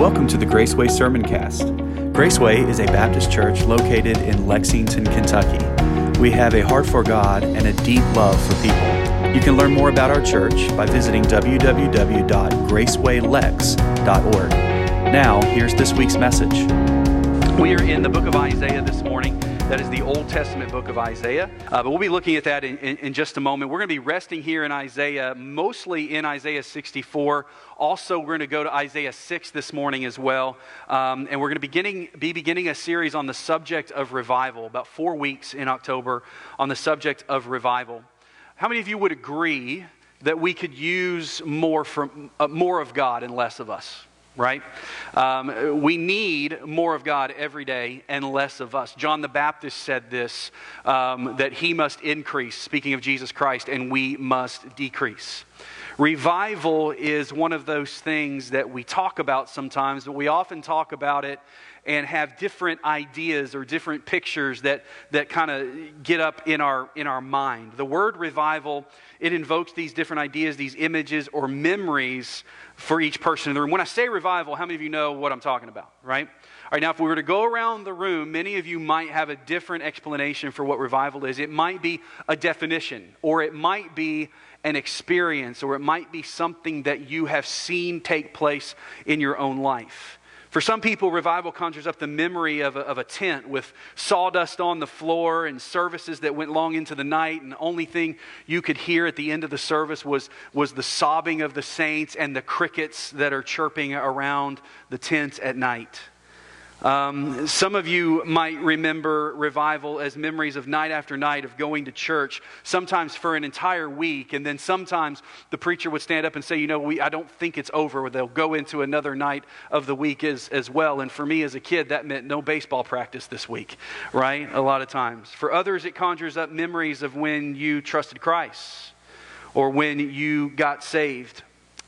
Welcome to the Graceway Sermon Cast. Graceway is a Baptist church located in Lexington, Kentucky. We have a heart for God and a deep love for people. You can learn more about our church by visiting www.gracewaylex.org. Now, here's this week's message. We are in the book of Isaiah this morning. That is the Old Testament book of Isaiah. Uh, but we'll be looking at that in, in, in just a moment. We're going to be resting here in Isaiah, mostly in Isaiah 64. Also, we're going to go to Isaiah 6 this morning as well. Um, and we're going to beginning, be beginning a series on the subject of revival, about four weeks in October on the subject of revival. How many of you would agree that we could use more, from, uh, more of God and less of us? Right? Um, we need more of God every day and less of us. John the Baptist said this um, that he must increase, speaking of Jesus Christ, and we must decrease. Revival is one of those things that we talk about sometimes, but we often talk about it and have different ideas or different pictures that, that kind of get up in our, in our mind. The word revival, it invokes these different ideas, these images or memories for each person in the room. When I say revival, how many of you know what I'm talking about, right? All right, now if we were to go around the room, many of you might have a different explanation for what revival is. It might be a definition, or it might be an experience, or it might be something that you have seen take place in your own life. For some people, revival conjures up the memory of a, of a, tent with sawdust on the floor and services that went long into the night, and the only thing you could hear at the end of the service was, was the sobbing of the saints and the crickets that are chirping around the tent at night. Um, some of you might remember revival as memories of night after night of going to church, sometimes for an entire week, and then sometimes the preacher would stand up and say, You know, we, I don't think it's over. They'll go into another night of the week as, as well. And for me as a kid, that meant no baseball practice this week, right? A lot of times. For others, it conjures up memories of when you trusted Christ or when you got saved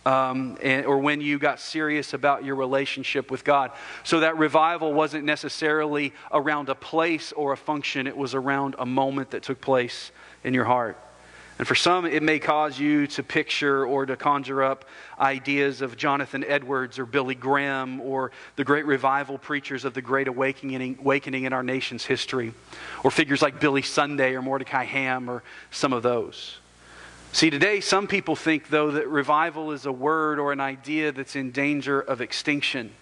um, and, or when you got serious about your relationship with God. So that revival wasn't necessarily around a place or a function, it was around a moment that took place in your heart. And for some, it may cause you to picture or to conjure up ideas of Jonathan Edwards or Billy Graham or the great revival preachers of the Great Awakening, awakening in our nation's history, or figures like Billy Sunday or Mordecai Ham or some of those. See, today, some people think, though, that revival is a word or an idea that's in danger of extinction.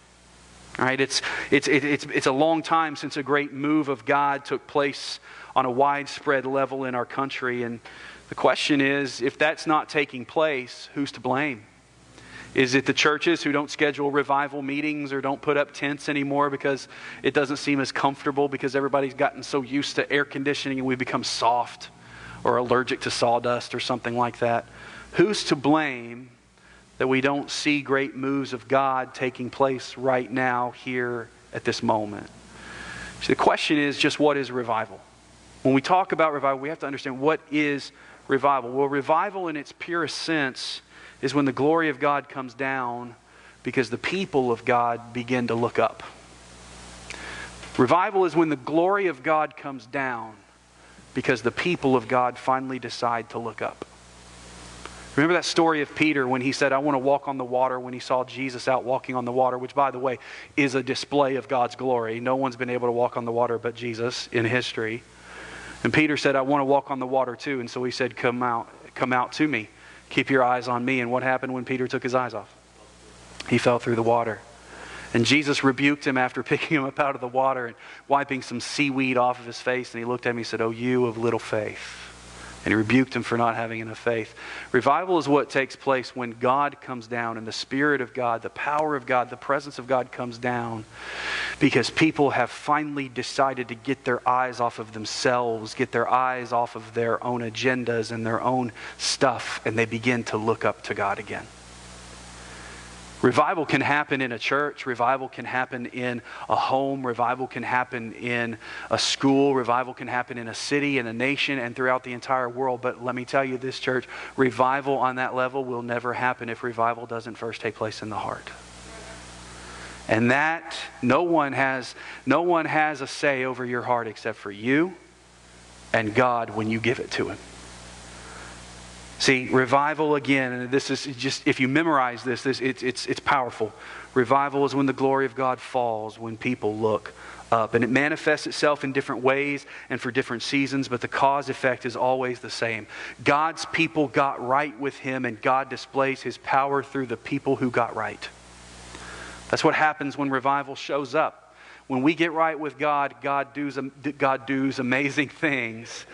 Right, it's, it's, it's, it's a long time since a great move of God took place on a widespread level in our country. And the question is if that's not taking place, who's to blame? Is it the churches who don't schedule revival meetings or don't put up tents anymore because it doesn't seem as comfortable because everybody's gotten so used to air conditioning and we've become soft? Or allergic to sawdust or something like that. Who's to blame that we don't see great moves of God taking place right now, here at this moment? See, the question is just what is revival? When we talk about revival, we have to understand what is revival. Well, revival in its purest sense is when the glory of God comes down because the people of God begin to look up. Revival is when the glory of God comes down because the people of God finally decide to look up. Remember that story of Peter when he said, I want to walk on the water when he saw Jesus out walking on the water, which, by the way, is a display of God's glory. No one's been able to walk on the water but Jesus in history. And Peter said, I want to walk on the water too. And so he said, Come out, come out to me. Keep your eyes on me. And what happened when Peter took his eyes off? He fell through the water. And Jesus rebuked him after picking him up out of the water and wiping some seaweed off of his face. And he looked at him and said, Oh, you of little faith. And he rebuked him for not having enough faith. Revival is what takes place when God comes down and the Spirit of God, the power of God, the presence of God comes down because people have finally decided to get their eyes off of themselves, get their eyes off of their own agendas and their own stuff, and they begin to look up to God again. Revival can happen in a church. Revival can happen in a home. Revival can happen in a school. Revival can happen in a city, in a nation, and throughout the entire world. But let me tell you this, church revival on that level will never happen if revival doesn't first take place in the heart. And that no one has no one has a say over your heart except for you and God when you give it to him. See, revival again, and this is just, if you memorize this, this it's, it's, it's powerful. Revival is when the glory of God falls, when people look up. And it manifests itself in different ways and for different seasons, but the cause effect is always the same. God's people got right with Him, and God displays His power through the people who got right. That's what happens when revival shows up when we get right with God, God does, God does amazing things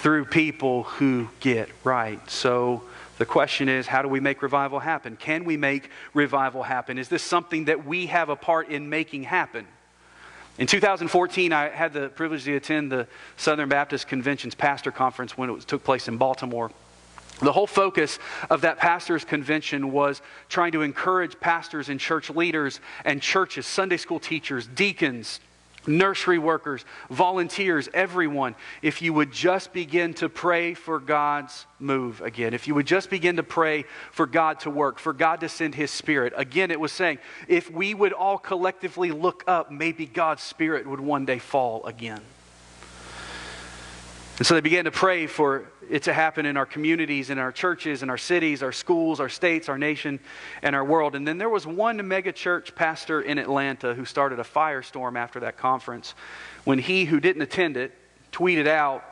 through people who get right. So the question is, how do we make revival happen? Can we make revival happen? Is this something that we have a part in making happen? In 2014, I had the privilege to attend the Southern Baptist Convention's pastor conference when it took place in Baltimore. The whole focus of that pastors' convention was trying to encourage pastors and church leaders and churches, Sunday school teachers, deacons, nursery workers, volunteers, everyone, if you would just begin to pray for God's move again, if you would just begin to pray for God to work, for God to send His Spirit. Again, it was saying, if we would all collectively look up, maybe God's Spirit would one day fall again. And so they began to pray for it to happen in our communities, in our churches, in our cities, our schools, our states, our nation, and our world. And then there was one mega church pastor in Atlanta who started a firestorm after that conference when he, who didn't attend it, tweeted out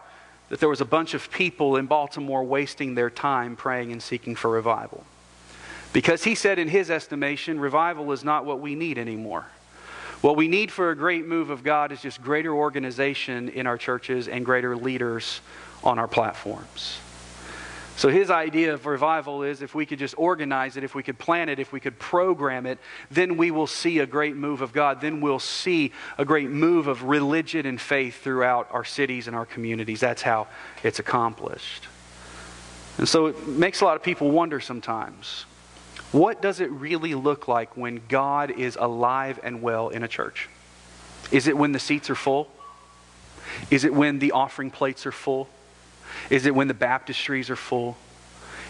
that there was a bunch of people in Baltimore wasting their time praying and seeking for revival. Because he said, in his estimation, revival is not what we need anymore. What we need for a great move of God is just greater organization in our churches and greater leaders on our platforms. So his idea of revival is if we could just organize it, if we could plan it, if we could program it, then we will see a great move of God. Then we'll see a great move of religion and faith throughout our cities and our communities. That's how it's accomplished. And so it makes a lot of people wonder sometimes what does it really look like when God is alive and well in a church? Is it when the seats are full? Is it when the offering plates are full? Is it when the baptistries are full?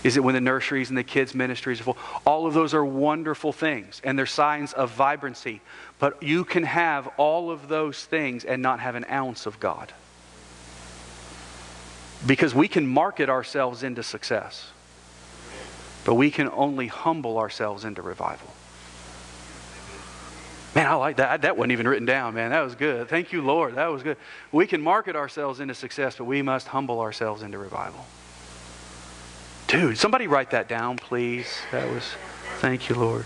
Is it when the nurseries and the kids' ministries are full? All of those are wonderful things, and they're signs of vibrancy. But you can have all of those things and not have an ounce of God. Because we can market ourselves into success. But we can only humble ourselves into revival. Man, I like that. That wasn't even written down, man. That was good. Thank you, Lord. That was good. We can market ourselves into success, but we must humble ourselves into revival. Dude, somebody write that down, please. That was, thank you, Lord.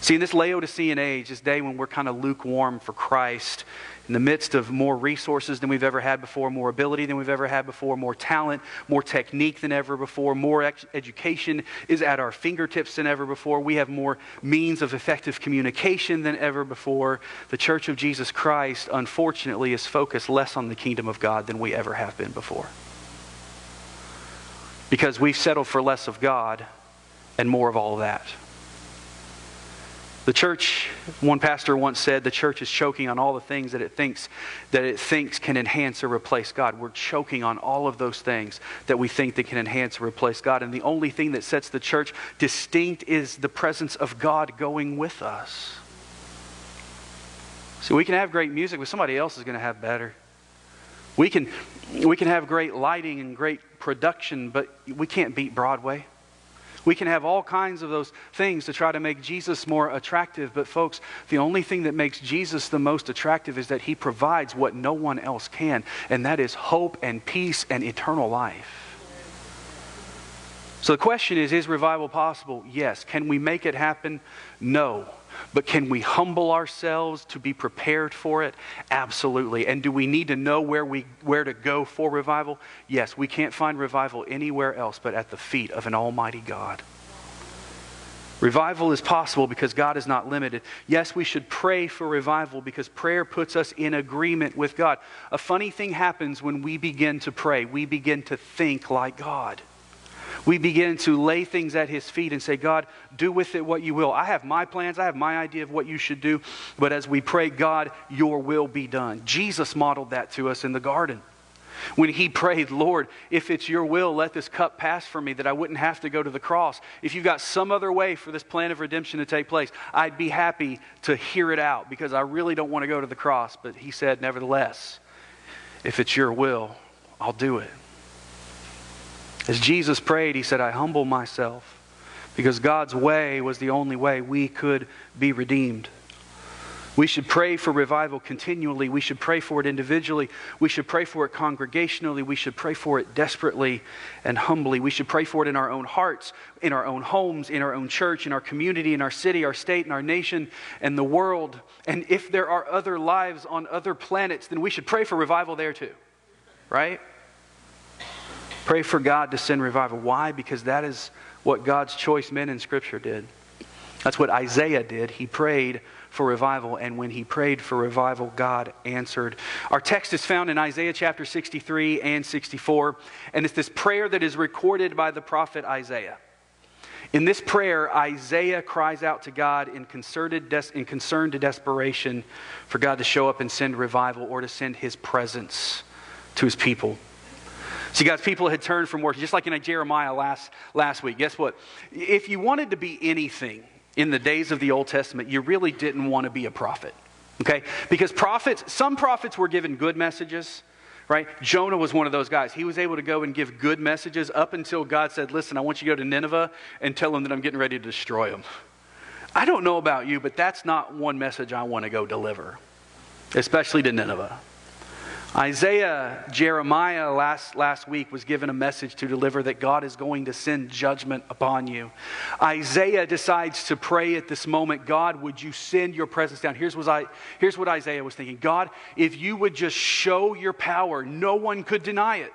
See, in this Laodicean age, this day when we're kind of lukewarm for Christ, in the midst of more resources than we've ever had before, more ability than we've ever had before, more talent, more technique than ever before, more ex- education is at our fingertips than ever before. We have more means of effective communication than ever before. The Church of Jesus Christ, unfortunately, is focused less on the kingdom of God than we ever have been before. Because we've settled for less of God and more of all of that. The church, one pastor once said, the church is choking on all the things that it thinks that it thinks can enhance or replace God. We're choking on all of those things that we think that can enhance or replace God. And the only thing that sets the church distinct is the presence of God going with us. So we can have great music, but somebody else is going to have better. We can, we can have great lighting and great production, but we can't beat Broadway. We can have all kinds of those things to try to make Jesus more attractive, but folks, the only thing that makes Jesus the most attractive is that he provides what no one else can, and that is hope and peace and eternal life. So the question is is revival possible? Yes. Can we make it happen? No. But can we humble ourselves to be prepared for it? Absolutely. And do we need to know where, we, where to go for revival? Yes, we can't find revival anywhere else but at the feet of an almighty God. Revival is possible because God is not limited. Yes, we should pray for revival because prayer puts us in agreement with God. A funny thing happens when we begin to pray. We begin to think like God we begin to lay things at his feet and say, God, do with it what you will. I have my plans, I have my idea of what you should do, but as we pray, God, your will be done. Jesus modeled that to us in the garden. When he prayed, Lord, if it's your will, let this cup pass from me that I wouldn't have to go to the cross. If you've got some other way for this plan of redemption to take place, I'd be happy to hear it out because I really don't want to go to the cross. But he said, Nevertheless, if it's your will, I'll do it. As Jesus prayed, he said, I humble myself because God's way was the only way we could be redeemed. We should pray for revival continually. We should pray for it individually. We should pray for it congregationally. We should pray for it desperately and humbly. We should pray for it in our own hearts, in our own homes, in our own church, in our community, in our city, our state, in our nation, and the world. And if there are other lives on other planets, then we should pray for revival there too. Right? Pray for God to send revival. Why? Because that is what God's choice men in Scripture did. That's what Isaiah did. He prayed for revival, and when he prayed for revival, God answered. Our text is found in Isaiah chapter 63 and 64, and it's this prayer that is recorded by the prophet Isaiah. In this prayer, Isaiah cries out to God in, concerted des- in concern to desperation for God to show up and send revival or to send his presence to his people. See, guys, people had turned from worship, just like in Jeremiah last, last week. Guess what? If you wanted to be anything in the days of the Old Testament, you really didn't want to be a prophet. Okay? Because prophets, some prophets were given good messages, right? Jonah was one of those guys. He was able to go and give good messages up until God said, Listen, I want you to go to Nineveh and tell them that I'm getting ready to destroy them. I don't know about you, but that's not one message I want to go deliver, especially to Nineveh. Isaiah, Jeremiah last, last week was given a message to deliver that God is going to send judgment upon you. Isaiah decides to pray at this moment God, would you send your presence down? Here's what, I, here's what Isaiah was thinking God, if you would just show your power, no one could deny it.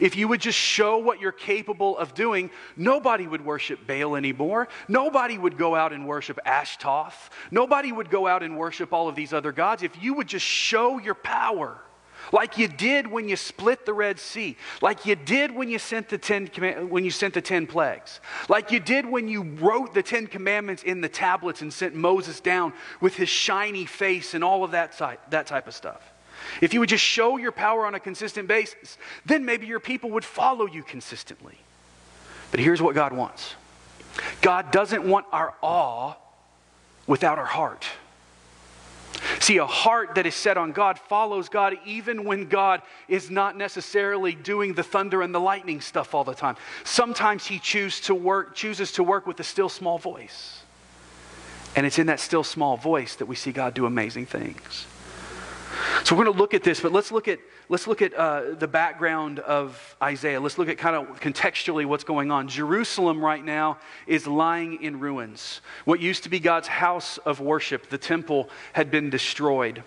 If you would just show what you're capable of doing, nobody would worship Baal anymore. Nobody would go out and worship Ashtaroth. Nobody would go out and worship all of these other gods. If you would just show your power like you did when you split the Red Sea, like you did when you sent the ten, when you sent the ten plagues, like you did when you wrote the Ten Commandments in the tablets and sent Moses down with his shiny face and all of that, type, that type of stuff. If you would just show your power on a consistent basis, then maybe your people would follow you consistently. But here's what God wants God doesn't want our awe without our heart. See, a heart that is set on God follows God even when God is not necessarily doing the thunder and the lightning stuff all the time. Sometimes He chooses to work, chooses to work with a still small voice. And it's in that still small voice that we see God do amazing things. So we're going to look at this, but let's look at, let's look at uh, the background of Isaiah. Let's look at kind of contextually what's going on. Jerusalem right now is lying in ruins. What used to be God's house of worship, the temple, had been destroyed.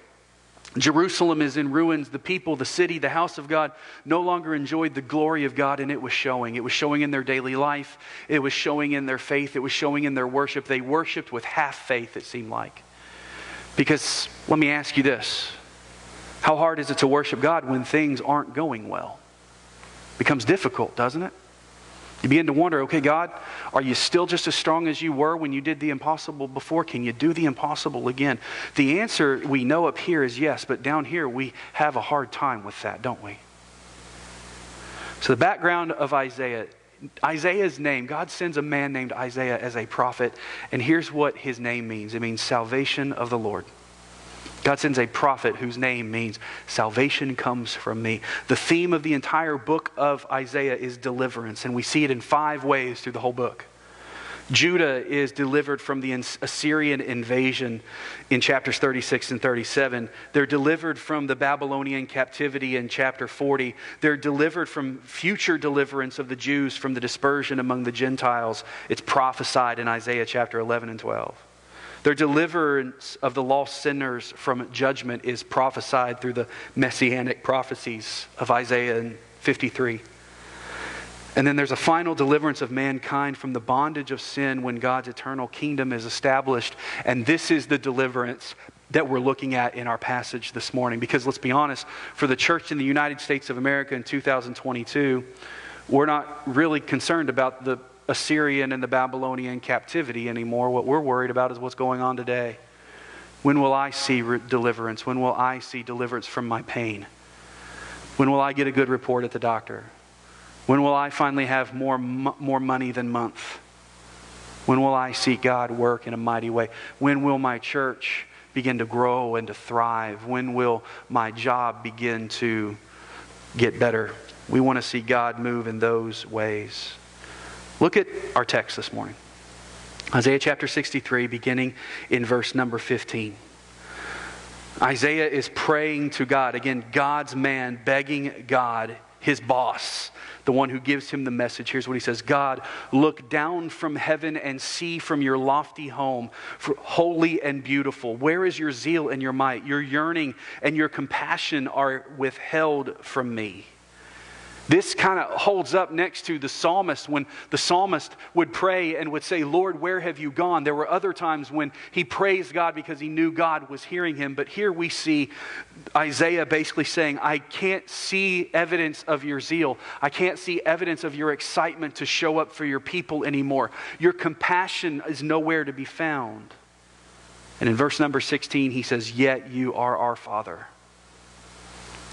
Jerusalem is in ruins. The people, the city, the house of God no longer enjoyed the glory of God, and it was showing. It was showing in their daily life, it was showing in their faith, it was showing in their worship. They worshiped with half faith, it seemed like. Because let me ask you this how hard is it to worship God when things aren't going well? It becomes difficult, doesn't it? You begin to wonder, okay, God, are you still just as strong as you were when you did the impossible before? Can you do the impossible again? The answer we know up here is yes, but down here we have a hard time with that, don't we? So, the background of Isaiah Isaiah's name, God sends a man named Isaiah as a prophet, and here's what his name means it means salvation of the Lord. God sends a prophet whose name means salvation comes from me. The theme of the entire book of Isaiah is deliverance, and we see it in five ways through the whole book. Judah is delivered from the Assyrian invasion in chapters 36 and 37. They're delivered from the Babylonian captivity in chapter 40. They're delivered from future deliverance of the Jews from the dispersion among the Gentiles. It's prophesied in Isaiah chapter 11 and 12. Their deliverance of the lost sinners from judgment is prophesied through the messianic prophecies of Isaiah and 53. And then there's a final deliverance of mankind from the bondage of sin when God's eternal kingdom is established. And this is the deliverance that we're looking at in our passage this morning. Because let's be honest, for the church in the United States of America in 2022, we're not really concerned about the Assyrian and the Babylonian captivity anymore. What we're worried about is what's going on today. When will I see re- deliverance? When will I see deliverance from my pain? When will I get a good report at the doctor? When will I finally have more, more money than month? When will I see God work in a mighty way? When will my church begin to grow and to thrive? When will my job begin to get better? We want to see God move in those ways. Look at our text this morning Isaiah chapter 63, beginning in verse number 15. Isaiah is praying to God. Again, God's man begging God, his boss, the one who gives him the message. Here's what he says God, look down from heaven and see from your lofty home, holy and beautiful. Where is your zeal and your might? Your yearning and your compassion are withheld from me. This kind of holds up next to the psalmist when the psalmist would pray and would say, Lord, where have you gone? There were other times when he praised God because he knew God was hearing him. But here we see Isaiah basically saying, I can't see evidence of your zeal. I can't see evidence of your excitement to show up for your people anymore. Your compassion is nowhere to be found. And in verse number 16, he says, Yet you are our Father.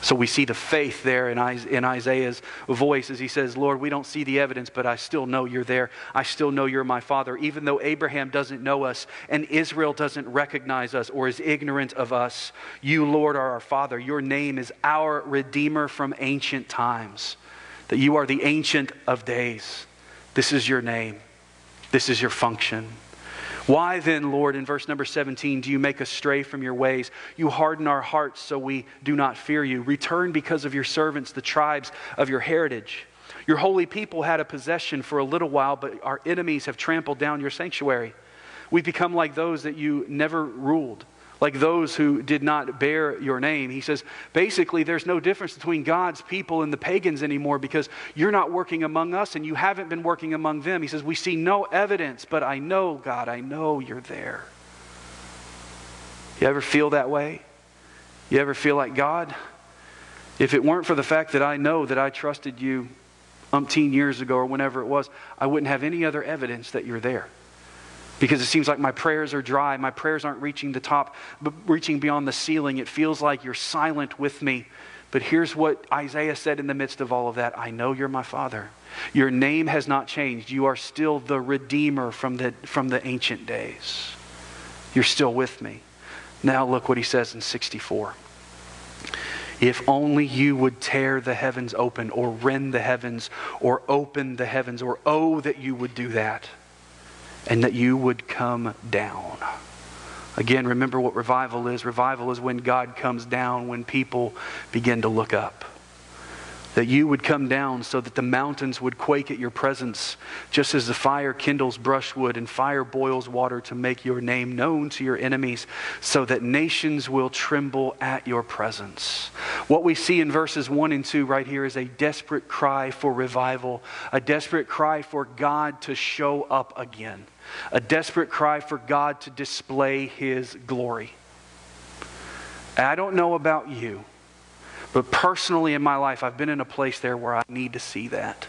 So we see the faith there in Isaiah's voice as he says, Lord, we don't see the evidence, but I still know you're there. I still know you're my father. Even though Abraham doesn't know us and Israel doesn't recognize us or is ignorant of us, you, Lord, are our father. Your name is our Redeemer from ancient times. That you are the Ancient of Days. This is your name, this is your function. Why then, Lord, in verse number 17, do you make us stray from your ways? You harden our hearts so we do not fear you. Return because of your servants, the tribes of your heritage. Your holy people had a possession for a little while, but our enemies have trampled down your sanctuary. We've become like those that you never ruled like those who did not bear your name. He says, basically, there's no difference between God's people and the pagans anymore because you're not working among us and you haven't been working among them. He says, we see no evidence, but I know, God, I know you're there. You ever feel that way? You ever feel like, God, if it weren't for the fact that I know that I trusted you umpteen years ago or whenever it was, I wouldn't have any other evidence that you're there because it seems like my prayers are dry. My prayers aren't reaching the top, reaching beyond the ceiling. It feels like you're silent with me. But here's what Isaiah said in the midst of all of that I know you're my father. Your name has not changed. You are still the Redeemer from the, from the ancient days. You're still with me. Now, look what he says in 64. If only you would tear the heavens open, or rend the heavens, or open the heavens, or oh, that you would do that and that you would come down. Again, remember what revival is. Revival is when God comes down, when people begin to look up that you would come down so that the mountains would quake at your presence, just as the fire kindles brushwood and fire boils water to make your name known to your enemies, so that nations will tremble at your presence. What we see in verses 1 and 2 right here is a desperate cry for revival, a desperate cry for God to show up again, a desperate cry for God to display his glory. I don't know about you. But personally in my life, I've been in a place there where I need to see that.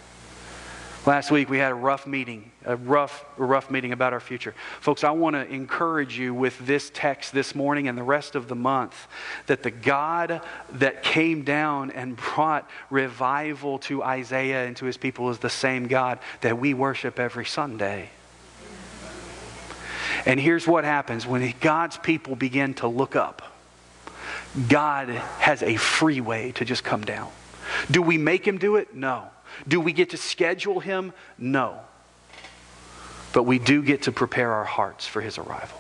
Last week we had a rough meeting, a rough, a rough meeting about our future. Folks, I want to encourage you with this text this morning and the rest of the month that the God that came down and brought revival to Isaiah and to his people is the same God that we worship every Sunday. And here's what happens when God's people begin to look up God has a free way to just come down. Do we make him do it? No. Do we get to schedule him? No. But we do get to prepare our hearts for his arrival.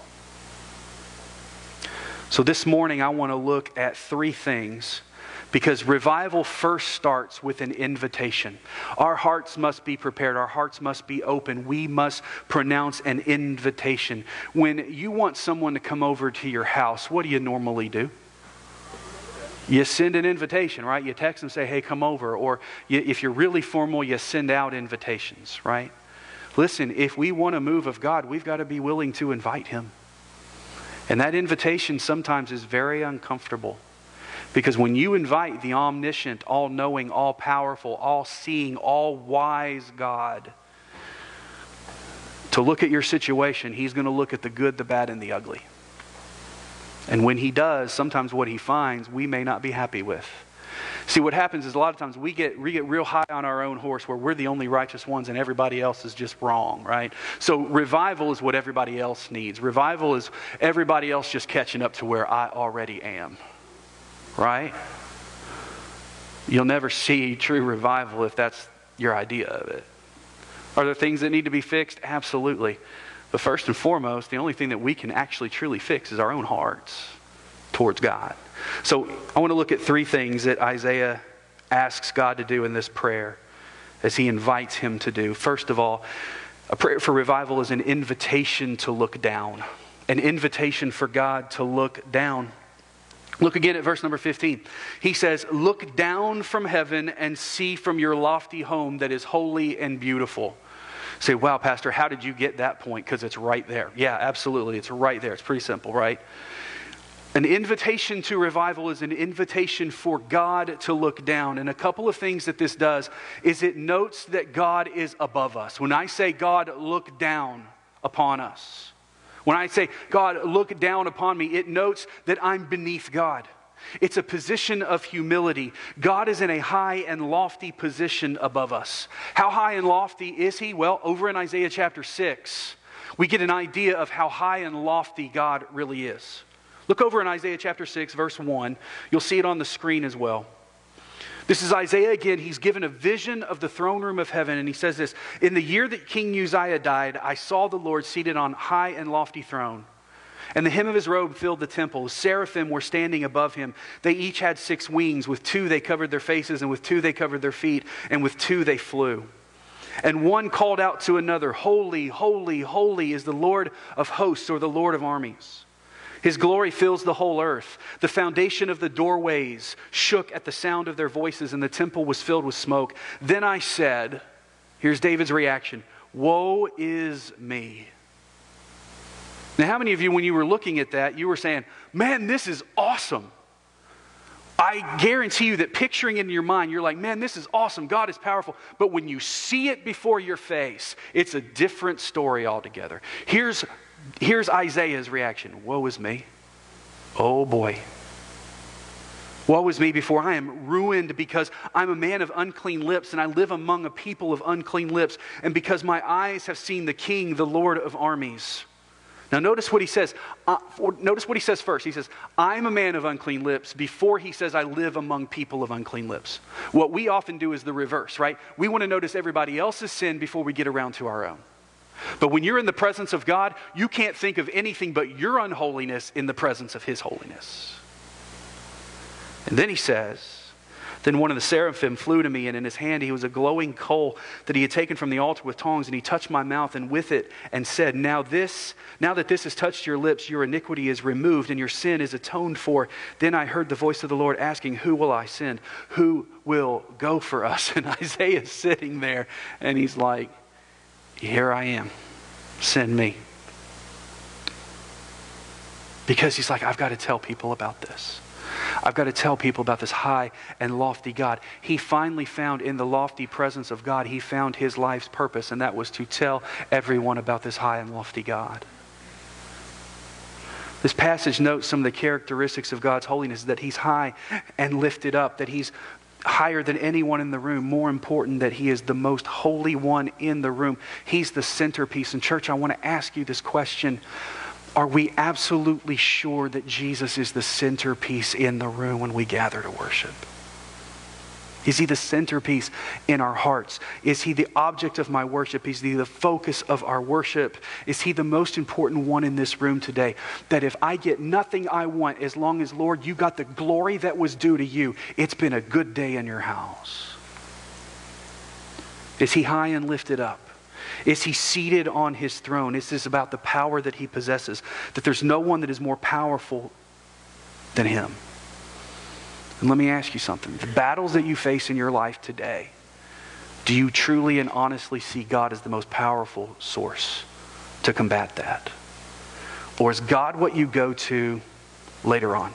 So this morning, I want to look at three things because revival first starts with an invitation. Our hearts must be prepared, our hearts must be open. We must pronounce an invitation. When you want someone to come over to your house, what do you normally do? you send an invitation, right? You text and say, hey, come over. Or you, if you're really formal, you send out invitations, right? Listen, if we want a move of God, we've got to be willing to invite Him. And that invitation sometimes is very uncomfortable. Because when you invite the omniscient, all knowing, all powerful, all seeing, all wise God to look at your situation, He's going to look at the good, the bad, and the ugly. And when he does, sometimes what he finds we may not be happy with. See, what happens is a lot of times we get, we get real high on our own horse where we're the only righteous ones and everybody else is just wrong, right? So revival is what everybody else needs. Revival is everybody else just catching up to where I already am, right? You'll never see true revival if that's your idea of it. Are there things that need to be fixed? Absolutely. But first and foremost, the only thing that we can actually truly fix is our own hearts towards God. So I want to look at three things that Isaiah asks God to do in this prayer as he invites him to do. First of all, a prayer for revival is an invitation to look down, an invitation for God to look down. Look again at verse number 15. He says, Look down from heaven and see from your lofty home that is holy and beautiful. Say, wow, Pastor, how did you get that point? Because it's right there. Yeah, absolutely. It's right there. It's pretty simple, right? An invitation to revival is an invitation for God to look down. And a couple of things that this does is it notes that God is above us. When I say, God, look down upon us, when I say, God, look down upon me, it notes that I'm beneath God. It's a position of humility. God is in a high and lofty position above us. How high and lofty is He? Well, over in Isaiah chapter 6, we get an idea of how high and lofty God really is. Look over in Isaiah chapter 6, verse 1. You'll see it on the screen as well. This is Isaiah again. He's given a vision of the throne room of heaven, and he says this In the year that King Uzziah died, I saw the Lord seated on high and lofty throne. And the hem of his robe filled the temple. Seraphim were standing above him. They each had six wings. With two they covered their faces, and with two they covered their feet, and with two they flew. And one called out to another, Holy, holy, holy is the Lord of hosts, or the Lord of armies. His glory fills the whole earth. The foundation of the doorways shook at the sound of their voices, and the temple was filled with smoke. Then I said, Here's David's reaction Woe is me. Now, how many of you, when you were looking at that, you were saying, Man, this is awesome? I guarantee you that picturing it in your mind, you're like, man, this is awesome. God is powerful. But when you see it before your face, it's a different story altogether. Here's Here's Isaiah's reaction Woe is me. Oh boy. Woe is me before I am ruined because I'm a man of unclean lips and I live among a people of unclean lips, and because my eyes have seen the King, the Lord of armies. Now, notice what he says. Uh, notice what he says first. He says, I'm a man of unclean lips, before he says, I live among people of unclean lips. What we often do is the reverse, right? We want to notice everybody else's sin before we get around to our own. But when you're in the presence of God, you can't think of anything but your unholiness in the presence of His holiness. And then he says, Then one of the seraphim flew to me, and in his hand he was a glowing coal that he had taken from the altar with tongs, and he touched my mouth and with it and said, Now this, now that this has touched your lips, your iniquity is removed and your sin is atoned for. Then I heard the voice of the Lord asking, Who will I send? Who will go for us? And Isaiah is sitting there, and he's like, here I am. Send me. Because he's like, I've got to tell people about this. I've got to tell people about this high and lofty God. He finally found in the lofty presence of God, he found his life's purpose, and that was to tell everyone about this high and lofty God. This passage notes some of the characteristics of God's holiness that he's high and lifted up, that he's higher than anyone in the room, more important that he is the most holy one in the room. He's the centerpiece. In church, I want to ask you this question Are we absolutely sure that Jesus is the centerpiece in the room when we gather to worship? Is he the centerpiece in our hearts? Is he the object of my worship? Is he the focus of our worship? Is he the most important one in this room today? That if I get nothing I want, as long as, Lord, you got the glory that was due to you, it's been a good day in your house. Is he high and lifted up? Is he seated on his throne? Is this about the power that he possesses? That there's no one that is more powerful than him. And let me ask you something. The battles that you face in your life today, do you truly and honestly see God as the most powerful source to combat that? Or is God what you go to later on?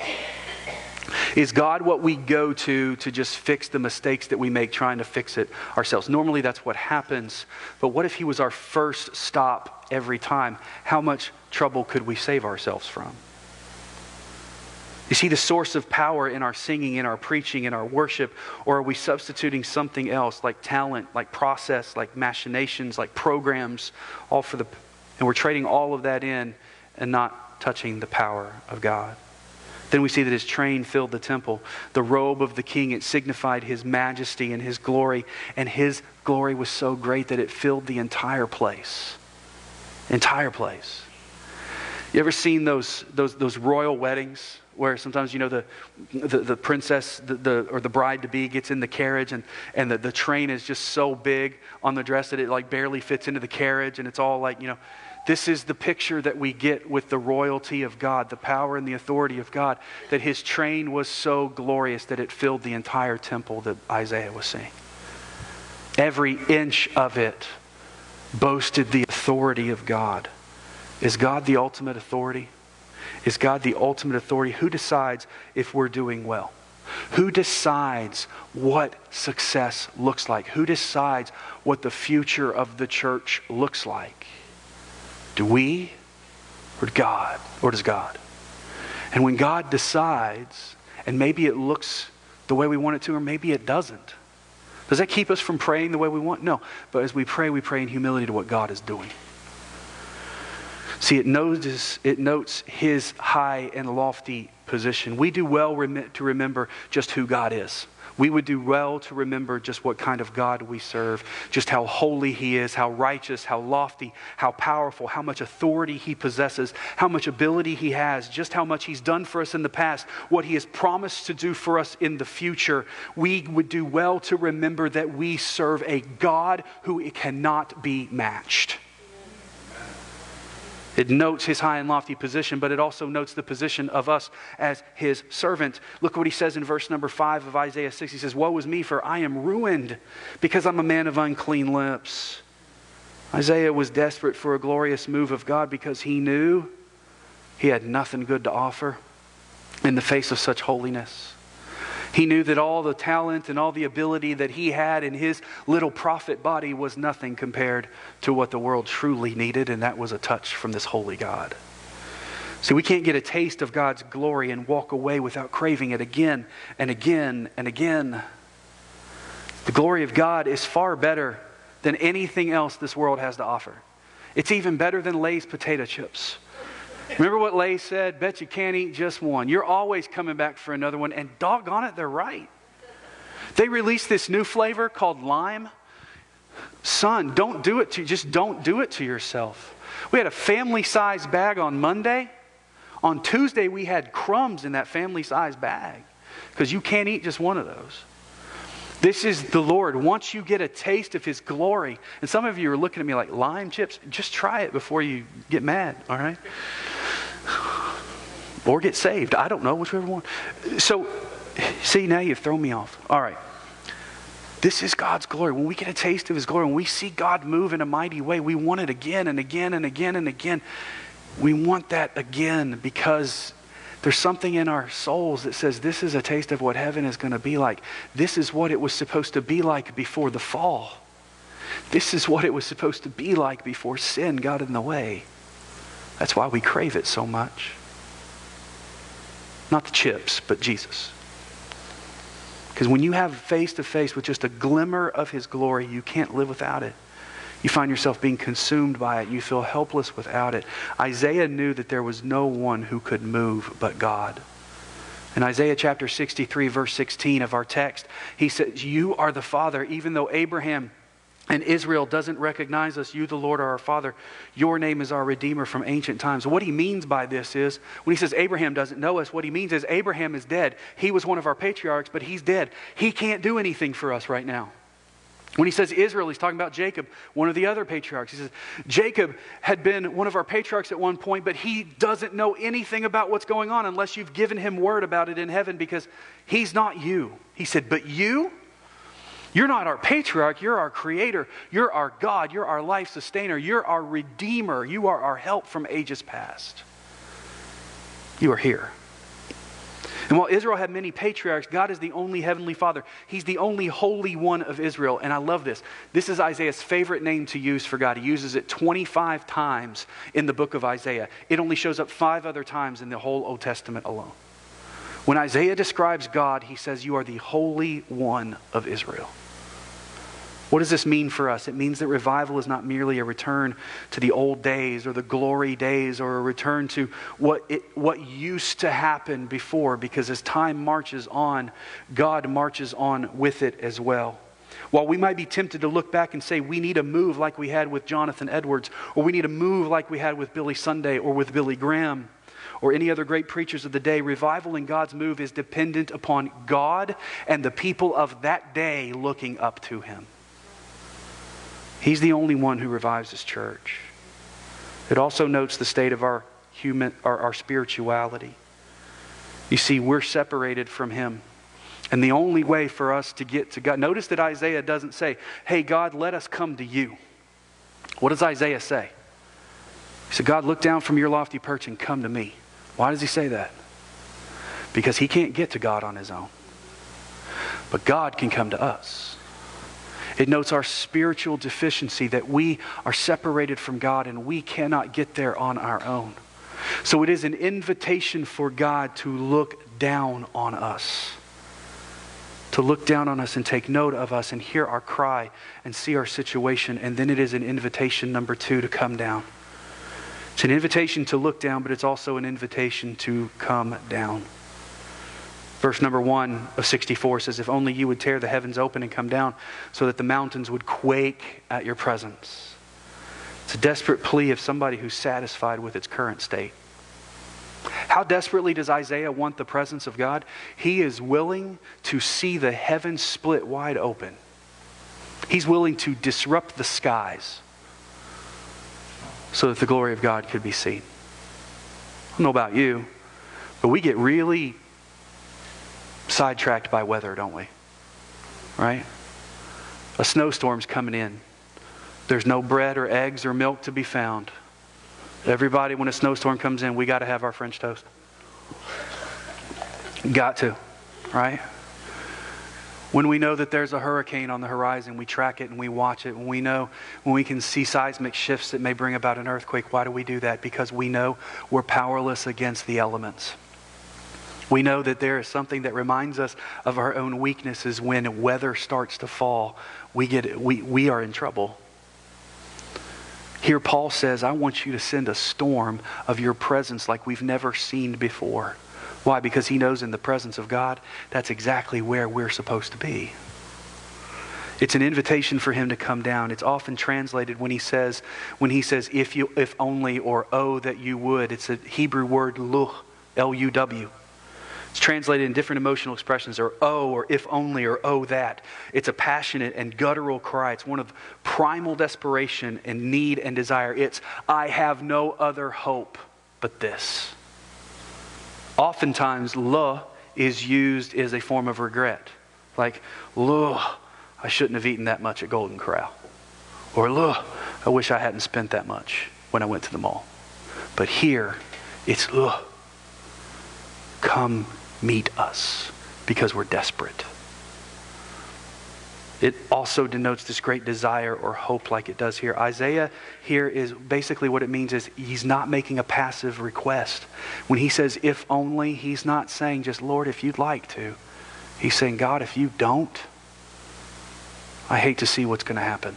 Is God what we go to to just fix the mistakes that we make trying to fix it ourselves? Normally that's what happens. But what if He was our first stop every time? How much trouble could we save ourselves from? Is he the source of power in our singing, in our preaching, in our worship? Or are we substituting something else like talent, like process, like machinations, like programs, all for the, and we're trading all of that in and not touching the power of God? Then we see that his train filled the temple. The robe of the king, it signified his majesty and his glory. And his glory was so great that it filled the entire place. Entire place. You ever seen those, those, those royal weddings where sometimes, you know, the, the, the princess the, the, or the bride to be gets in the carriage and, and the, the train is just so big on the dress that it like barely fits into the carriage and it's all like, you know, this is the picture that we get with the royalty of God, the power and the authority of God, that his train was so glorious that it filled the entire temple that Isaiah was seeing. Every inch of it boasted the authority of God. Is God the ultimate authority? Is God the ultimate authority? Who decides if we're doing well? Who decides what success looks like? Who decides what the future of the church looks like? Do we or God? Or does God? And when God decides, and maybe it looks the way we want it to, or maybe it doesn't, does that keep us from praying the way we want? No. But as we pray, we pray in humility to what God is doing. See, it notes, it notes his high and lofty position. We do well to remember just who God is. We would do well to remember just what kind of God we serve, just how holy He is, how righteous, how lofty, how powerful, how much authority He possesses, how much ability He has, just how much He's done for us in the past, what He has promised to do for us in the future. We would do well to remember that we serve a God who cannot be matched. It notes his high and lofty position, but it also notes the position of us as his servant. Look what he says in verse number 5 of Isaiah 6. He says, Woe is me, for I am ruined because I'm a man of unclean lips. Isaiah was desperate for a glorious move of God because he knew he had nothing good to offer in the face of such holiness. He knew that all the talent and all the ability that he had in his little prophet body was nothing compared to what the world truly needed, and that was a touch from this holy God. See, we can't get a taste of God's glory and walk away without craving it again and again and again. The glory of God is far better than anything else this world has to offer. It's even better than Lay's potato chips. Remember what Lay said? Bet you can't eat just one. You're always coming back for another one, and doggone it, they're right. They released this new flavor called lime. Son, don't do it to just don't do it to yourself. We had a family size bag on Monday. On Tuesday, we had crumbs in that family size bag because you can't eat just one of those. This is the Lord. Once you get a taste of His glory, and some of you are looking at me like lime chips, just try it before you get mad, all right? or get saved. I don't know, whichever one. So, see, now you've thrown me off. All right. This is God's glory. When we get a taste of His glory, when we see God move in a mighty way, we want it again and again and again and again. We want that again because there's something in our souls that says this is a taste of what heaven is going to be like. This is what it was supposed to be like before the fall. This is what it was supposed to be like before sin got in the way. That's why we crave it so much. Not the chips, but Jesus. Because when you have face to face with just a glimmer of his glory, you can't live without it. You find yourself being consumed by it. You feel helpless without it. Isaiah knew that there was no one who could move but God. In Isaiah chapter 63, verse 16 of our text, he says, You are the Father, even though Abraham and Israel doesn't recognize us, you, the Lord, are our Father. Your name is our Redeemer from ancient times. What he means by this is, when he says Abraham doesn't know us, what he means is Abraham is dead. He was one of our patriarchs, but he's dead. He can't do anything for us right now. When he says Israel, he's talking about Jacob, one of the other patriarchs. He says, Jacob had been one of our patriarchs at one point, but he doesn't know anything about what's going on unless you've given him word about it in heaven because he's not you. He said, But you, you're not our patriarch, you're our creator. You're our God. You're our life sustainer. You're our redeemer. You are our help from ages past. You are here. And while Israel had many patriarchs, God is the only heavenly father. He's the only holy one of Israel. And I love this. This is Isaiah's favorite name to use for God. He uses it 25 times in the book of Isaiah. It only shows up five other times in the whole Old Testament alone. When Isaiah describes God, he says, You are the Holy One of Israel. What does this mean for us? It means that revival is not merely a return to the old days or the glory days or a return to what, it, what used to happen before, because as time marches on, God marches on with it as well. While we might be tempted to look back and say we need a move like we had with Jonathan Edwards, or we need a move like we had with Billy Sunday or with Billy Graham, or any other great preachers of the day, revival in God's move is dependent upon God and the people of that day looking up to Him. He's the only one who revives his church. It also notes the state of our human our, our spirituality. You see, we're separated from him. And the only way for us to get to God, notice that Isaiah doesn't say, Hey, God, let us come to you. What does Isaiah say? He said, God, look down from your lofty perch and come to me. Why does he say that? Because he can't get to God on his own. But God can come to us. It notes our spiritual deficiency that we are separated from God and we cannot get there on our own. So it is an invitation for God to look down on us, to look down on us and take note of us and hear our cry and see our situation. And then it is an invitation, number two, to come down. It's an invitation to look down, but it's also an invitation to come down. Verse number one of 64 says, If only you would tear the heavens open and come down so that the mountains would quake at your presence. It's a desperate plea of somebody who's satisfied with its current state. How desperately does Isaiah want the presence of God? He is willing to see the heavens split wide open. He's willing to disrupt the skies so that the glory of God could be seen. I don't know about you, but we get really sidetracked by weather, don't we? Right? A snowstorm's coming in. There's no bread or eggs or milk to be found. Everybody, when a snowstorm comes in, we got to have our French toast. Got to, right? When we know that there's a hurricane on the horizon, we track it and we watch it. When we know, when we can see seismic shifts that may bring about an earthquake, why do we do that? Because we know we're powerless against the elements. We know that there is something that reminds us of our own weaknesses when weather starts to fall. We, get, we, we are in trouble. Here, Paul says, I want you to send a storm of your presence like we've never seen before. Why? Because he knows in the presence of God, that's exactly where we're supposed to be. It's an invitation for him to come down. It's often translated when he says, when he says, if you, if only, or oh that you would. It's a Hebrew word luh, L-U-W. It's translated in different emotional expressions, or oh, or if only, or oh that. It's a passionate and guttural cry. It's one of primal desperation and need and desire. It's, I have no other hope but this. Oftentimes, la is used as a form of regret. Like, look, I shouldn't have eaten that much at Golden Corral. Or, look, I wish I hadn't spent that much when I went to the mall. But here, it's, look, come meet us because we're desperate. It also denotes this great desire or hope, like it does here. Isaiah here is basically what it means is he's not making a passive request. When he says, if only, he's not saying just, Lord, if you'd like to. He's saying, God, if you don't, I hate to see what's going to happen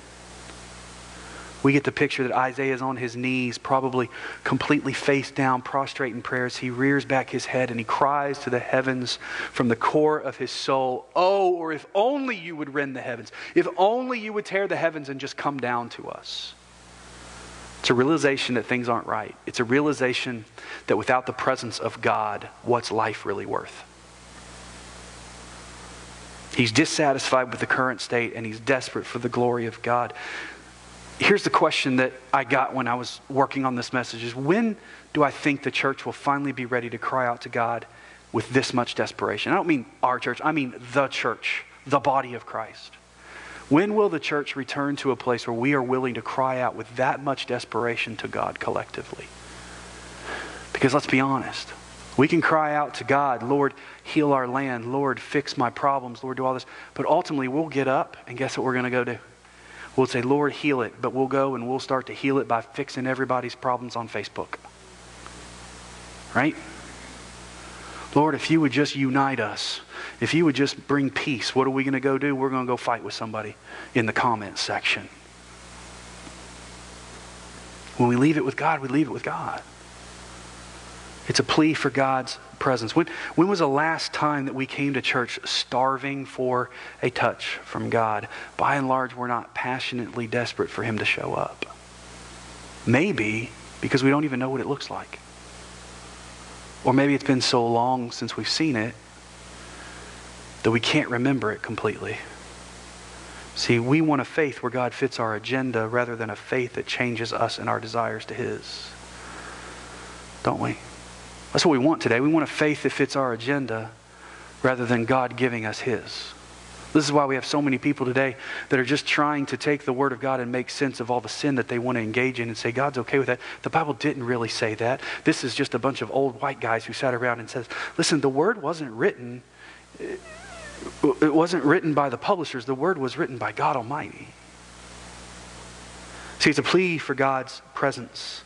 we get the picture that Isaiah is on his knees, probably completely face down, prostrate in prayers. He rears back his head and he cries to the heavens from the core of his soul, Oh, or if only you would rend the heavens. If only you would tear the heavens and just come down to us. It's a realization that things aren't right. It's a realization that without the presence of God, what's life really worth? He's dissatisfied with the current state and he's desperate for the glory of God here's the question that I got when I was working on this message is when do I think the church will finally be ready to cry out to God with this much desperation? I don't mean our church, I mean the church, the body of Christ. When will the church return to a place where we are willing to cry out with that much desperation to God collectively? Because let's be honest, we can cry out to God, Lord, heal our land, Lord, fix my problems, Lord, do all this. But ultimately, we'll get up, and guess what we're going to go do? We'll say, Lord, heal it, but we'll go and we'll start to heal it by fixing everybody's problems on Facebook. Right? Lord, if you would just unite us, if you would just bring peace, what are we going to go do? We're going to go fight with somebody in the comments section. When we leave it with God, we leave it with God. It's a plea for God's presence. When, when was the last time that we came to church starving for a touch from God? By and large, we're not passionately desperate for Him to show up. Maybe because we don't even know what it looks like. Or maybe it's been so long since we've seen it that we can't remember it completely. See, we want a faith where God fits our agenda rather than a faith that changes us and our desires to His. Don't we? That's what we want today. We want a faith that fits our agenda rather than God giving us His. This is why we have so many people today that are just trying to take the Word of God and make sense of all the sin that they want to engage in and say, God's okay with that. The Bible didn't really say that. This is just a bunch of old white guys who sat around and says, listen, the Word wasn't written. It wasn't written by the publishers. The Word was written by God Almighty. See, it's a plea for God's presence.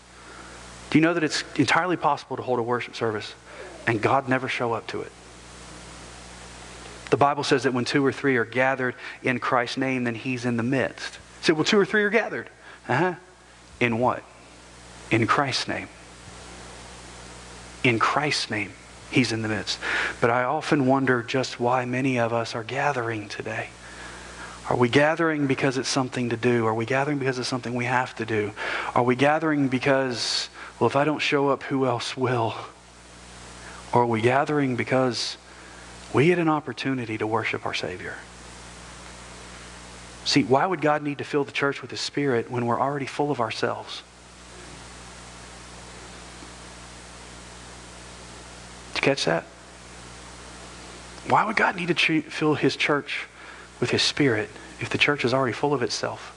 Do you know that it's entirely possible to hold a worship service and God never show up to it? The Bible says that when two or three are gathered in Christ's name, then he's in the midst. Say, well, two or three are gathered. Uh-huh. In what? In Christ's name. In Christ's name, he's in the midst. But I often wonder just why many of us are gathering today. Are we gathering because it's something to do? Are we gathering because it's something we have to do? Are we gathering because, well, if I don't show up, who else will? Or are we gathering because we get an opportunity to worship our Savior. See, why would God need to fill the church with His Spirit when we're already full of ourselves? Did you catch that? Why would God need to fill His church with His Spirit if the church is already full of itself?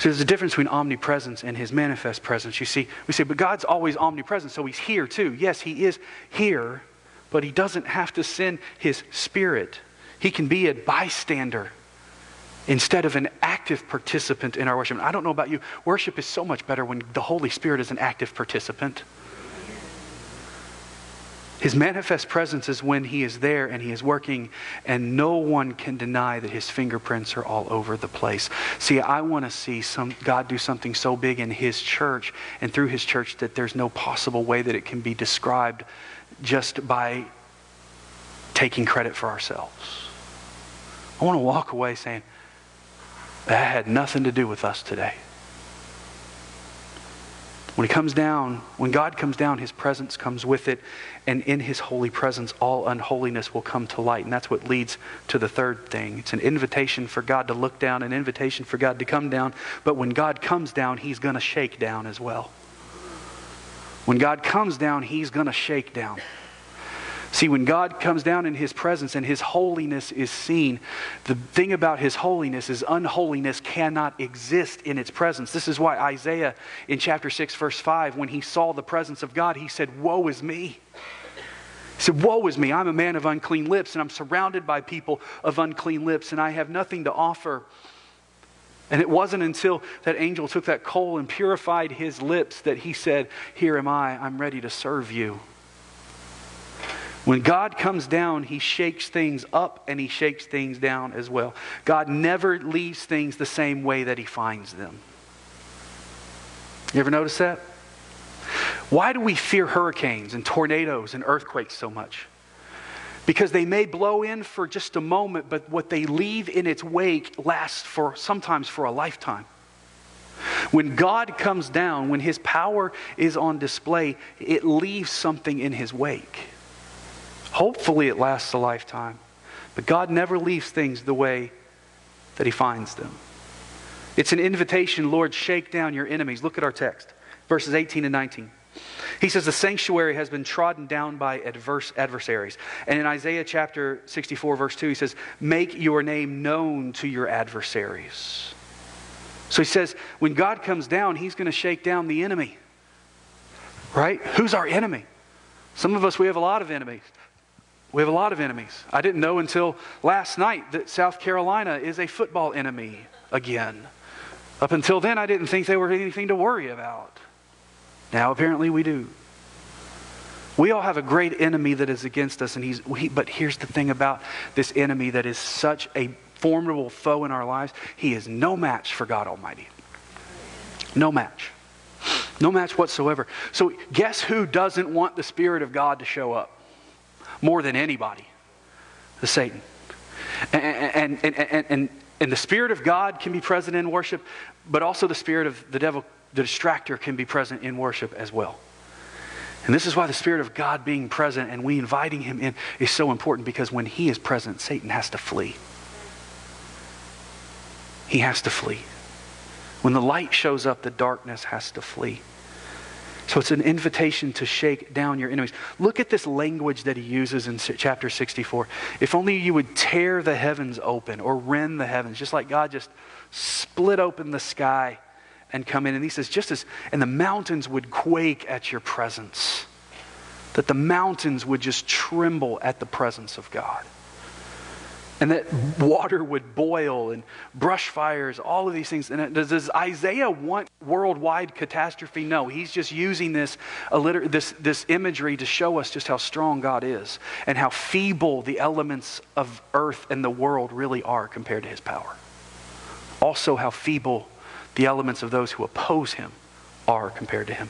So there's a difference between omnipresence and his manifest presence. You see, we say, but God's always omnipresent, so he's here too. Yes, he is here, but he doesn't have to send his spirit. He can be a bystander instead of an active participant in our worship. I don't know about you, worship is so much better when the Holy Spirit is an active participant. His manifest presence is when he is there and he is working, and no one can deny that his fingerprints are all over the place. See, I want to see some, God do something so big in his church and through his church that there's no possible way that it can be described just by taking credit for ourselves. I want to walk away saying, that had nothing to do with us today. When he comes down, when God comes down, his presence comes with it, and in his holy presence, all unholiness will come to light. And that's what leads to the third thing. It's an invitation for God to look down, an invitation for God to come down. But when God comes down, he's going to shake down as well. When God comes down, he's going to shake down. See, when God comes down in his presence and his holiness is seen, the thing about his holiness is unholiness cannot exist in its presence. This is why Isaiah in chapter 6, verse 5, when he saw the presence of God, he said, Woe is me. He said, Woe is me. I'm a man of unclean lips, and I'm surrounded by people of unclean lips, and I have nothing to offer. And it wasn't until that angel took that coal and purified his lips that he said, Here am I, I'm ready to serve you. When God comes down, he shakes things up and he shakes things down as well. God never leaves things the same way that he finds them. You ever notice that? Why do we fear hurricanes and tornadoes and earthquakes so much? Because they may blow in for just a moment, but what they leave in its wake lasts for sometimes for a lifetime. When God comes down, when his power is on display, it leaves something in his wake. Hopefully, it lasts a lifetime. But God never leaves things the way that He finds them. It's an invitation, Lord, shake down your enemies. Look at our text, verses 18 and 19. He says, The sanctuary has been trodden down by adverse adversaries. And in Isaiah chapter 64, verse 2, he says, Make your name known to your adversaries. So he says, when God comes down, he's going to shake down the enemy. Right? Who's our enemy? Some of us, we have a lot of enemies. We have a lot of enemies. I didn't know until last night that South Carolina is a football enemy again. Up until then, I didn't think they were anything to worry about. Now, apparently, we do. We all have a great enemy that is against us, and he's, he, but here's the thing about this enemy that is such a formidable foe in our lives he is no match for God Almighty. No match. No match whatsoever. So, guess who doesn't want the Spirit of God to show up more than anybody? The Satan. And, and, and, and, and the Spirit of God can be present in worship, but also the Spirit of the devil, the distractor, can be present in worship as well. And this is why the Spirit of God being present and we inviting Him in is so important because when He is present, Satan has to flee. He has to flee. When the light shows up, the darkness has to flee. So it's an invitation to shake down your enemies. Look at this language that he uses in chapter 64. If only you would tear the heavens open or rend the heavens, just like God just split open the sky and come in. And he says, just as, and the mountains would quake at your presence, that the mountains would just tremble at the presence of God and that water would boil and brush fires, all of these things. And does, does Isaiah want worldwide catastrophe? No, he's just using this, this, this imagery to show us just how strong God is and how feeble the elements of earth and the world really are compared to his power. Also, how feeble the elements of those who oppose him are compared to him.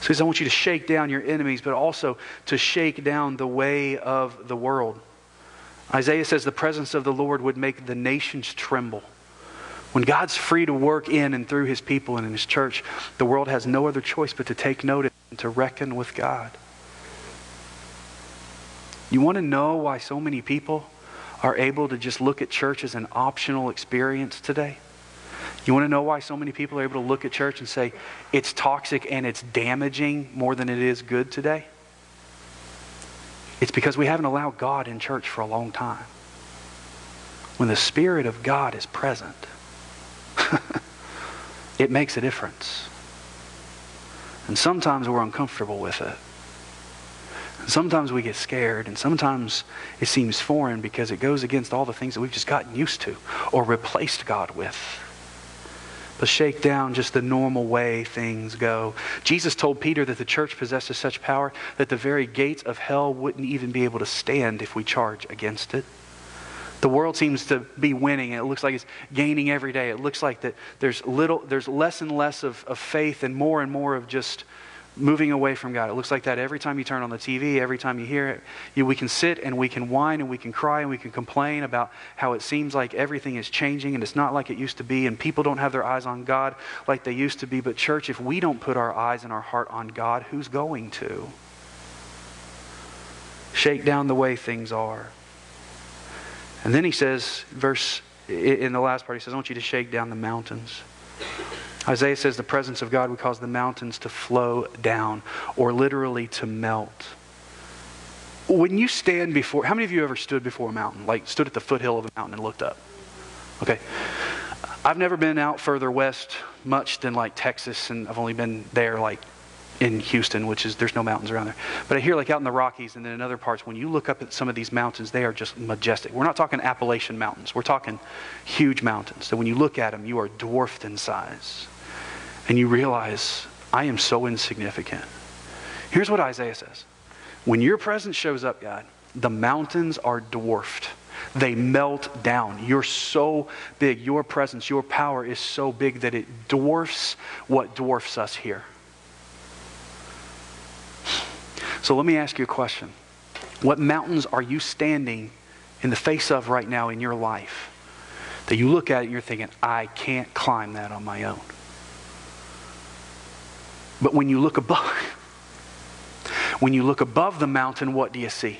So he says, I want you to shake down your enemies, but also to shake down the way of the world. Isaiah says the presence of the Lord would make the nations tremble. When God's free to work in and through his people and in his church, the world has no other choice but to take notice and to reckon with God. You want to know why so many people are able to just look at church as an optional experience today? You want to know why so many people are able to look at church and say it's toxic and it's damaging more than it is good today? It's because we haven't allowed God in church for a long time. When the Spirit of God is present, it makes a difference. And sometimes we're uncomfortable with it. And sometimes we get scared, and sometimes it seems foreign because it goes against all the things that we've just gotten used to or replaced God with but shake down just the normal way things go. Jesus told Peter that the church possesses such power that the very gates of hell wouldn't even be able to stand if we charge against it. The world seems to be winning. And it looks like it's gaining every day. It looks like that there's little, there's less and less of, of faith and more and more of just moving away from God. It looks like that every time you turn on the TV, every time you hear it. You, we can sit and we can whine and we can cry and we can complain about how it seems like everything is changing and it's not like it used to be and people don't have their eyes on God like they used to be. But, church, if we don't put our eyes and our heart on God, who's going to? Shake down the way things are. And then he says, verse in the last part, he says, I want you to shake down the mountains. Isaiah says the presence of God would cause the mountains to flow down or literally to melt. When you stand before, how many of you ever stood before a mountain, like stood at the foothill of a mountain and looked up? Okay. I've never been out further west much than like Texas, and I've only been there like in Houston, which is there's no mountains around there. But I hear like out in the Rockies and then in other parts, when you look up at some of these mountains, they are just majestic. We're not talking Appalachian mountains. We're talking huge mountains. So when you look at them, you are dwarfed in size. And you realize, I am so insignificant. Here's what Isaiah says. When your presence shows up, God, the mountains are dwarfed. They melt down. You're so big. Your presence, your power is so big that it dwarfs what dwarfs us here. So let me ask you a question. What mountains are you standing in the face of right now in your life that you look at it and you're thinking, I can't climb that on my own? But when you look above, when you look above the mountain, what do you see?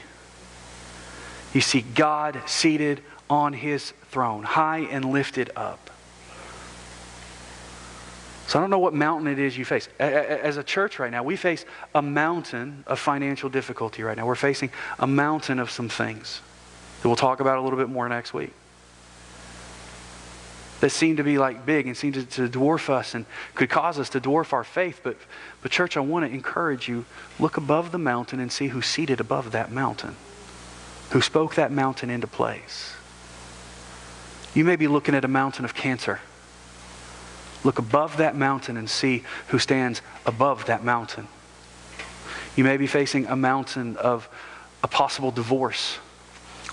You see God seated on his throne, high and lifted up. So I don't know what mountain it is you face. As a church right now, we face a mountain of financial difficulty right now. We're facing a mountain of some things that we'll talk about a little bit more next week. That seem to be like big and seem to, to dwarf us and could cause us to dwarf our faith. But, but, church, I want to encourage you look above the mountain and see who's seated above that mountain, who spoke that mountain into place. You may be looking at a mountain of cancer Look above that mountain and see who stands above that mountain. You may be facing a mountain of a possible divorce.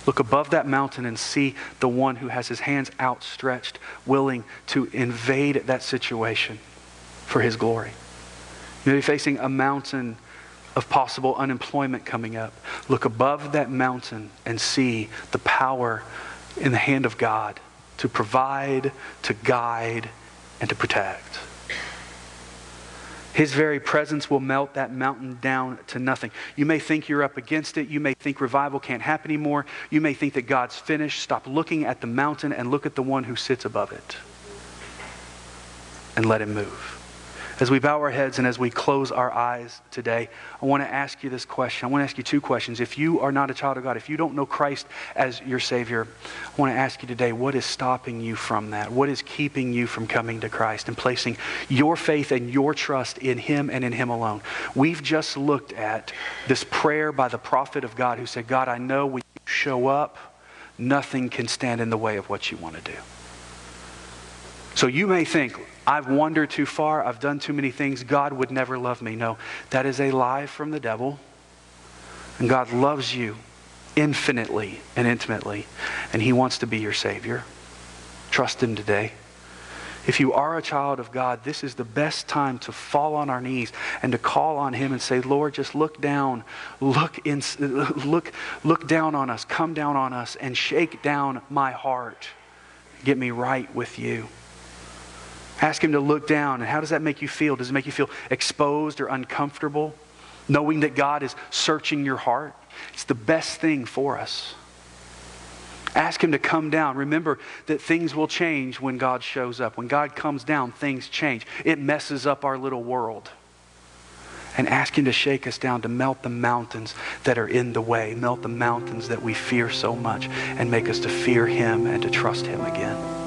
Look above that mountain and see the one who has his hands outstretched, willing to invade that situation for his glory. You may be facing a mountain of possible unemployment coming up. Look above that mountain and see the power in the hand of God to provide, to guide, and to protect. His very presence will melt that mountain down to nothing. You may think you're up against it. You may think revival can't happen anymore. You may think that God's finished. Stop looking at the mountain and look at the one who sits above it and let him move. As we bow our heads and as we close our eyes today, I want to ask you this question. I want to ask you two questions. If you are not a child of God, if you don't know Christ as your Savior, I want to ask you today what is stopping you from that? What is keeping you from coming to Christ and placing your faith and your trust in Him and in Him alone? We've just looked at this prayer by the prophet of God who said, God, I know when you show up, nothing can stand in the way of what you want to do. So you may think, I've wandered too far. I've done too many things. God would never love me. No, that is a lie from the devil. And God loves you infinitely and intimately, and He wants to be your Savior. Trust Him today. If you are a child of God, this is the best time to fall on our knees and to call on Him and say, Lord, just look down, look, in, look, look down on us, come down on us, and shake down my heart. Get me right with you. Ask Him to look down. And how does that make you feel? Does it make you feel exposed or uncomfortable? Knowing that God is searching your heart? It's the best thing for us. Ask Him to come down. Remember that things will change when God shows up. When God comes down, things change. It messes up our little world. And ask Him to shake us down, to melt the mountains that are in the way, melt the mountains that we fear so much, and make us to fear Him and to trust Him again.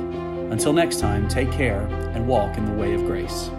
Until next time, take care and walk in the way of grace.